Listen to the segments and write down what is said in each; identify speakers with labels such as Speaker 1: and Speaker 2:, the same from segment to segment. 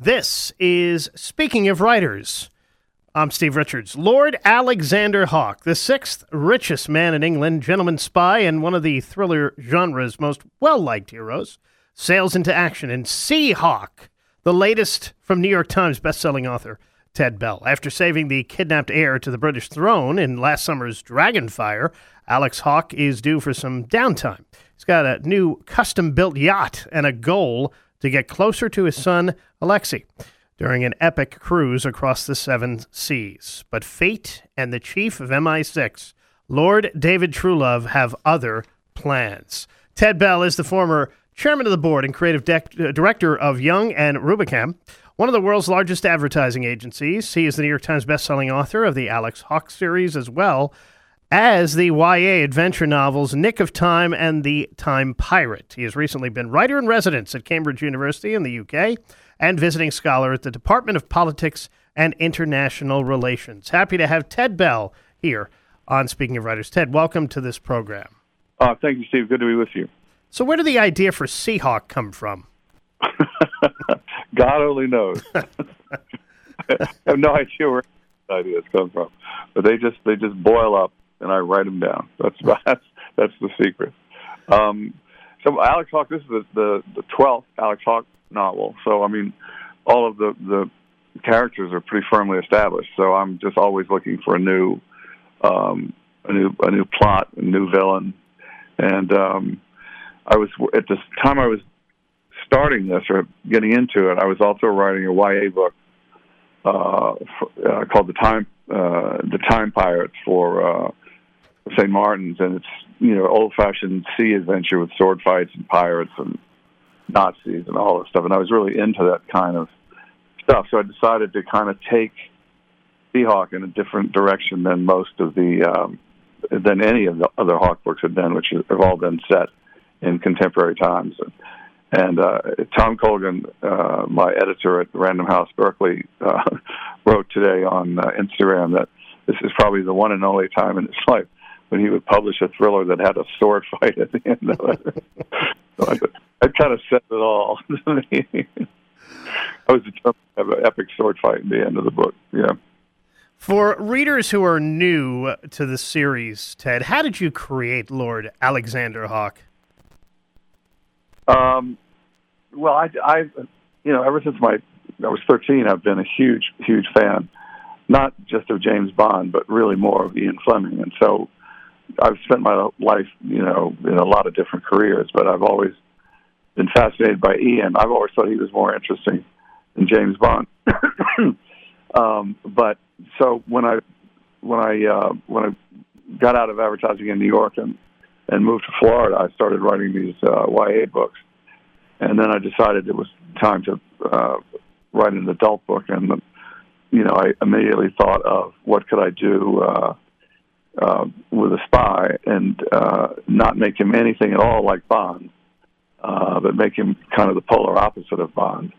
Speaker 1: This is Speaking of Writers. I'm Steve Richards. Lord Alexander Hawke, the sixth richest man in England, gentleman spy, and one of the thriller genre's most well liked heroes, sails into action in Sea Hawke, the latest from New York Times bestselling author Ted Bell. After saving the kidnapped heir to the British throne in last summer's Dragonfire, Alex Hawke is due for some downtime. He's got a new custom built yacht and a goal to get closer to his son, Alexi, during an epic cruise across the seven seas. But fate and the chief of MI6, Lord David Trulove, have other plans. Ted Bell is the former chairman of the board and creative uh, director of Young and Rubicam, one of the world's largest advertising agencies. He is the New York Times bestselling author of the Alex Hawke series as well as the YA adventure novels Nick of Time and The Time Pirate. He has recently been writer in residence at Cambridge University in the UK and visiting scholar at the Department of Politics and International Relations. Happy to have Ted Bell here on Speaking of Writers. Ted, welcome to this program.
Speaker 2: Uh, thank you, Steve. Good to be with you.
Speaker 1: So, where did the idea for Sea Hawke come from?
Speaker 2: God only knows. I have no idea where ideas come from, but they just they just boil up and I write them down. That's that's that's the secret. Um, so Alex Hawke, this is the, the the twelfth Alex Hawke novel. So I mean, all of the the characters are pretty firmly established. So I'm just always looking for a new um, a new a new plot, a new villain, and um, I was at this time I was starting this or getting into it. I was also writing a YA book uh, for, uh, called the Time uh, the Time Pirates for uh, St. Martin's, and it's you know old-fashioned sea adventure with sword fights and pirates and Nazis and all that stuff. And I was really into that kind of stuff, so I decided to kind of take Sea Hawke in a different direction than most of the um, than any of the other Hawke books have been, which have all been set in contemporary times. And, and uh, Tom Colgan, uh, my editor at Random House Berkley, uh, wrote today on uh, Instagram that this is probably the one and only time in his life when he would publish a thriller that had a sword fight at the end of it. so I, that kind of said it all. I was determined to have an epic sword fight at the end of the book. Yeah.
Speaker 1: For readers who are new to the series, Ted, how did you create Lord Alexander Hawke?
Speaker 2: Um, well, I, I, you know, ever since my I was 13, I've been a huge, huge fan, not just of James Bond, but really more of Ian Fleming. And so I've spent my life, you know, in a lot of different careers, but I've always been fascinated by Ian. I've always thought he was more interesting than James Bond. um, but so when I when I uh, when I got out of advertising in New York and and moved to Florida, I started writing these uh, YA books, and then I decided it was time to uh, write an adult book. And you know, I immediately thought of what could I do. Uh, uh, with a spy and uh, not make him anything at all like Bond, uh, but make him kind of the polar opposite of Bond.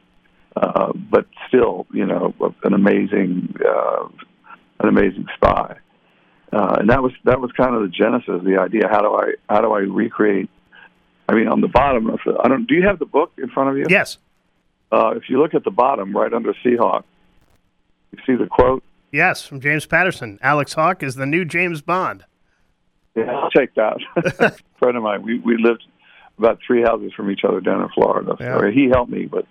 Speaker 2: Uh, but still, you know, an amazing, uh, an amazing spy. Uh, and that was that was kind of the genesis of the idea. How do I how do I recreate? I mean, on the bottom of the, I don't. Do you have the book in front of you?
Speaker 1: Yes.
Speaker 2: Uh, if you look at the bottom, right under Sea Hawke, you see the quote
Speaker 1: Yes, from James Patterson. Alex Hawke is the new James Bond.
Speaker 2: Yeah, I'll take that. a friend of mine, we, we lived about three houses from each other down in Florida. Yeah. he helped me with,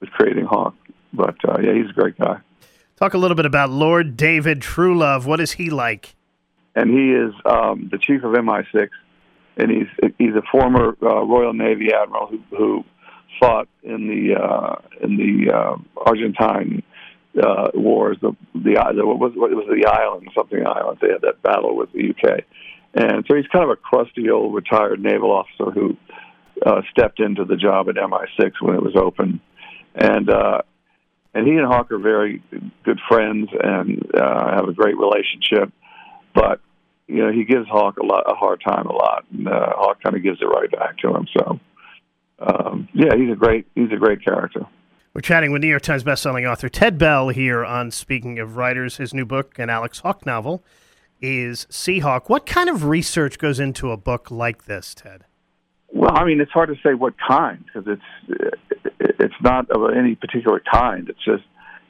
Speaker 2: with creating Hawke. But uh, yeah, he's a great guy.
Speaker 1: Talk a little bit about Lord David Trulove. What is he like?
Speaker 2: And he is um, the chief of MI6, and he's he's a former uh, Royal Navy admiral who, who fought in the uh, in the uh, Argentine uh, wars. The the, what was what was the island something island? They had that battle with the UK, and so he's kind of a crusty old retired naval officer who uh, stepped into the job at MI6 when it was open, and uh, and he and Hawke are very good friends and uh, have a great relationship, but. You know, he gives Hawke a lot a hard time a lot, and uh, Hawke kind of gives it right back to him. So, um, yeah, he's a great he's a great character.
Speaker 1: We're chatting with New York Times bestselling author Ted Bell here on Speaking of Writers. His new book, an Alex Hawke novel, is Sea Hawke. What kind of research goes into a book like this, Ted?
Speaker 2: Well, I mean, it's hard to say what kind because it's it's not of any particular kind. It's just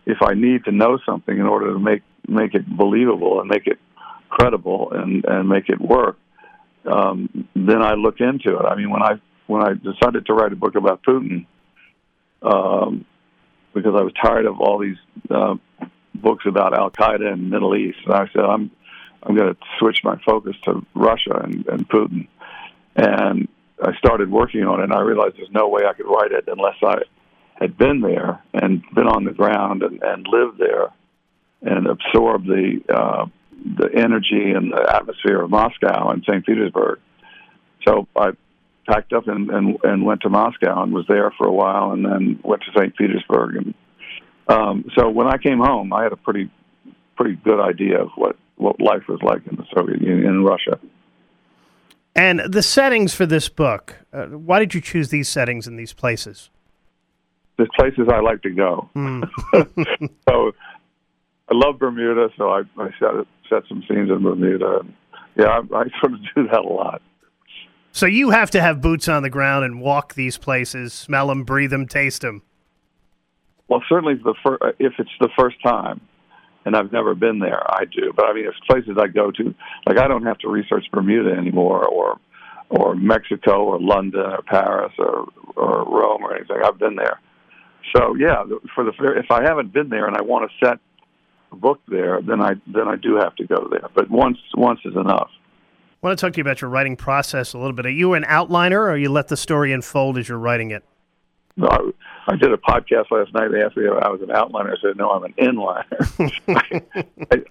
Speaker 2: if I need to know something in order to make make it believable and make it credible and and make it work, um, then I look into it. I mean, when I when I decided to write a book about Putin, um, because I was tired of all these uh, books about Al Qaeda and the Middle East, and I said I'm I'm going to switch my focus to Russia and, and Putin, and I started working on it. and I realized there's no way I could write it unless I had been there and been on the ground and, and lived there and absorbed the uh, the energy and the atmosphere of Moscow and St. Petersburg. So I packed up and, and and went to Moscow and was there for a while, and then went to St. Petersburg. And um, so when I came home, I had a pretty pretty good idea of what what life was like in the Soviet Union in Russia.
Speaker 1: And the settings for this book, uh, why did you choose these settings in these places?
Speaker 2: The places I like to go. Mm. so I love Bermuda, so I, I set, set some scenes in Bermuda. Yeah, I, I sort of do that a lot.
Speaker 1: So you have to have boots on the ground and walk these places, smell them, breathe them, taste them.
Speaker 2: Well, certainly the fir- if it's the first time, and I've never been there. I do, but I mean, it's places I go to. Like I don't have to research Bermuda anymore, or or Mexico, or London, or Paris, or or Rome, or anything. I've been there. So yeah, for the if I haven't been there and I want to set a book there, then I then I do have to go there. But once once is enough.
Speaker 1: I want to talk to you about your writing process a little bit. Are you an outliner, or you let the story unfold as you're writing it?
Speaker 2: No, I, I did a podcast last night. They asked me if I was an outliner. I said, no, I'm an inliner. I,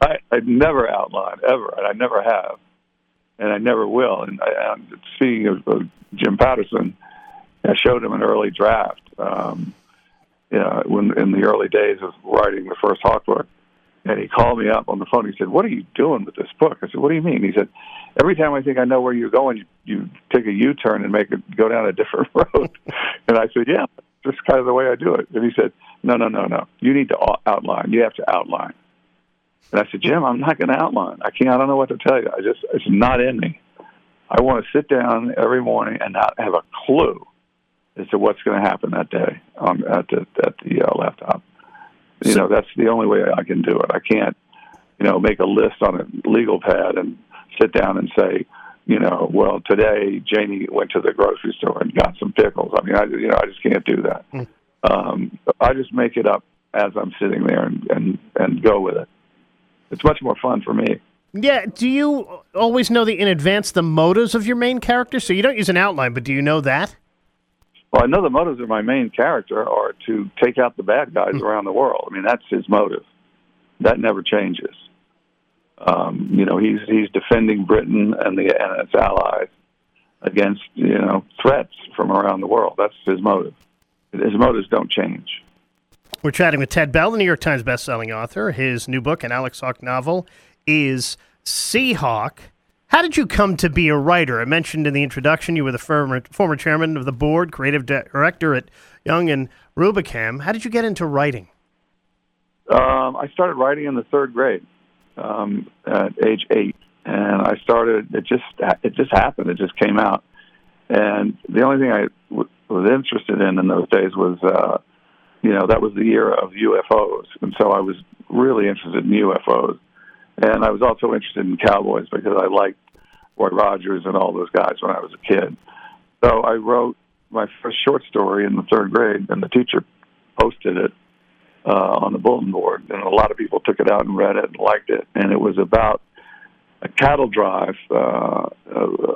Speaker 2: I, I, never outline, ever, and I never have, and I never will. And, I, and speaking of, of Jim Patterson, I showed him an early draft. Um, you know, when in the early days of writing the first Hawke book, and he called me up on the phone. He said, "What are you doing with this book?" I said, "What do you mean?" He said, "Every time I think I know where you're going, you, you take a U-turn and make it go down a different road." and I said, "Yeah, just kind of the way I do it." And he said, "No, no, no, no. You need to outline. You have to outline." And I said, "Jim, I'm not going to outline. I can't. I don't know what to tell you. I just it's not in me. I want to sit down every morning and not have a clue as to what's going to happen that day um, at the at the uh, laptop." You know, that's the only way I can do it. I can't, you know, make a list on a legal pad and sit down and say, you know, well, today Janie went to the grocery store and got some pickles. I mean, I, you know, I just can't do that. Mm. Um, I just make it up as I'm sitting there and, and, and go with it. It's much more fun for me.
Speaker 1: Yeah. Do you always know the in advance the motives of your main character? So you don't use an outline, but do you know that?
Speaker 2: Well, I know the motives of my main character are to take out the bad guys mm. around the world. I mean, that's his motive. That never changes. Um, you know, he's he's defending Britain and the and its allies against you know threats from around the world. That's his motive. His motives don't change.
Speaker 1: We're chatting with Ted Bell, the New York Times bestselling author. His new book, an Alex Hawke novel, is Sea Hawke. How did you come to be a writer? I mentioned in the introduction you were the former, former chairman of the board, creative director at Young and Rubicam. How did you get into writing?
Speaker 2: Um, I started writing in the third grade um, at age eight, and I started. It just it just happened. It just came out, and the only thing I w- was interested in in those days was, uh, you know, that was the era of UFOs, and so I was really interested in UFOs. And I was also interested in cowboys because I liked Roy Rogers and all those guys when I was a kid. So I wrote my first short story in the third grade, and the teacher posted it uh, on the bulletin board, and a lot of people took it out and read it and liked it. And it was about a cattle drive, uh,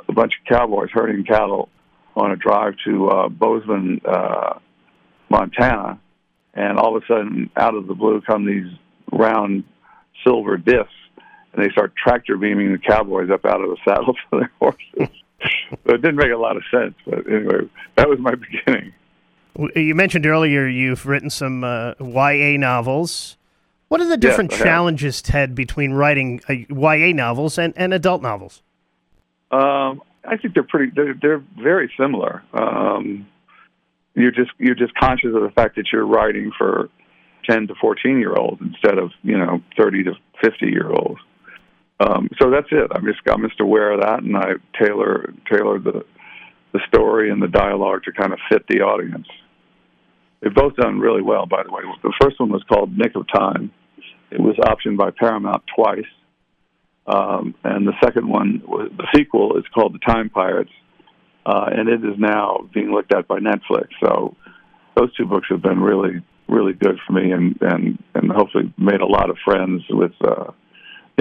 Speaker 2: a bunch of cowboys herding cattle on a drive to uh, Bozeman, uh, Montana, and all of a sudden, out of the blue, come these round silver discs and they start tractor beaming the cowboys up out of the saddle for their horses. so it didn't make a lot of sense, but anyway, that was my beginning.
Speaker 1: You mentioned earlier you've written some uh, YA novels. What are the different yes, challenges, Ted, between writing uh, YA novels and, and adult novels?
Speaker 2: Um, I think they're pretty. They're, they're very similar. Um, you're just you're just conscious of the fact that you're writing for ten to fourteen year olds instead of you know thirty to fifty year olds. Um, so that's it. I'm just I'm just aware of that, and I tailor tailor the the story and the dialogue to kind of fit the audience. they've both done really well, by the way. The first one was called Nick of Time. It was optioned by Paramount twice. Um, and the second one, the sequel, is called The Time Pirates, uh, and it is now being looked at by Netflix. So those two books have been really, really good for me, and and and hopefully made a lot of friends with uh,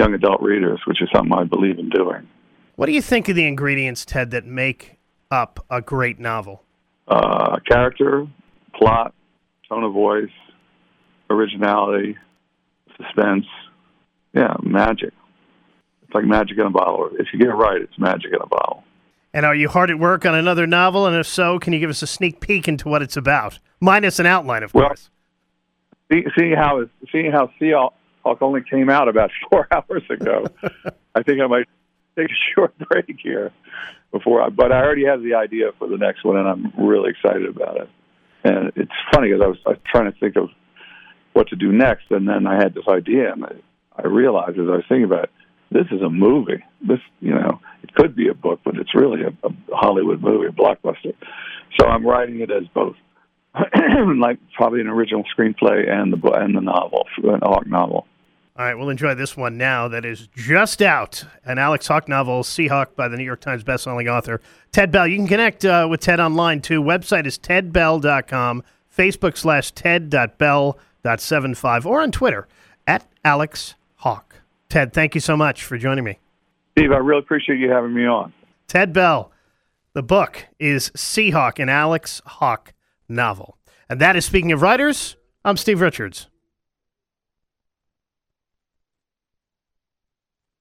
Speaker 2: young adult readers, which is something I believe in doing.
Speaker 1: What do you think of the ingredients, Ted, that make up a great novel?
Speaker 2: Uh, character, plot, tone of voice, originality, suspense. Yeah, magic. It's like magic in a bottle. If you get it right, it's magic in a bottle.
Speaker 1: And are you hard at work on another novel? And if so, can you give us a sneak peek into what it's about, minus an outline, of
Speaker 2: well,
Speaker 1: course?
Speaker 2: See, see how seeing how Sea Hawke only came out about four hours ago. I think I might take a short break here before. I, but I already have the idea for the next one, and I'm really excited about it. And it's funny because I was, I was trying to think of what to do next, and then I had this idea, and I, I realized as I was thinking about it, this is a movie. This, you know, it could be a book, but it's really a, a Hollywood movie, a blockbuster. So I'm writing it as both, like probably an original screenplay and the and the novel, an Hawke novel.
Speaker 1: All right, we'll enjoy this one now that is just out. An Alex Hawke novel, Sea Hawke, by the New York Times bestselling author Ted Bell. You can connect uh, with Ted online too. Website is tedbell.com, Facebook slash ted.bell.75, or on Twitter at Alex Hawk. Ted, thank you so much for joining me.
Speaker 2: Steve, I really appreciate you having me on.
Speaker 1: Ted Bell. The book is Sea Hawke, an Alex Hawke novel. And that is Speaking of Writers, I'm Steve Richards.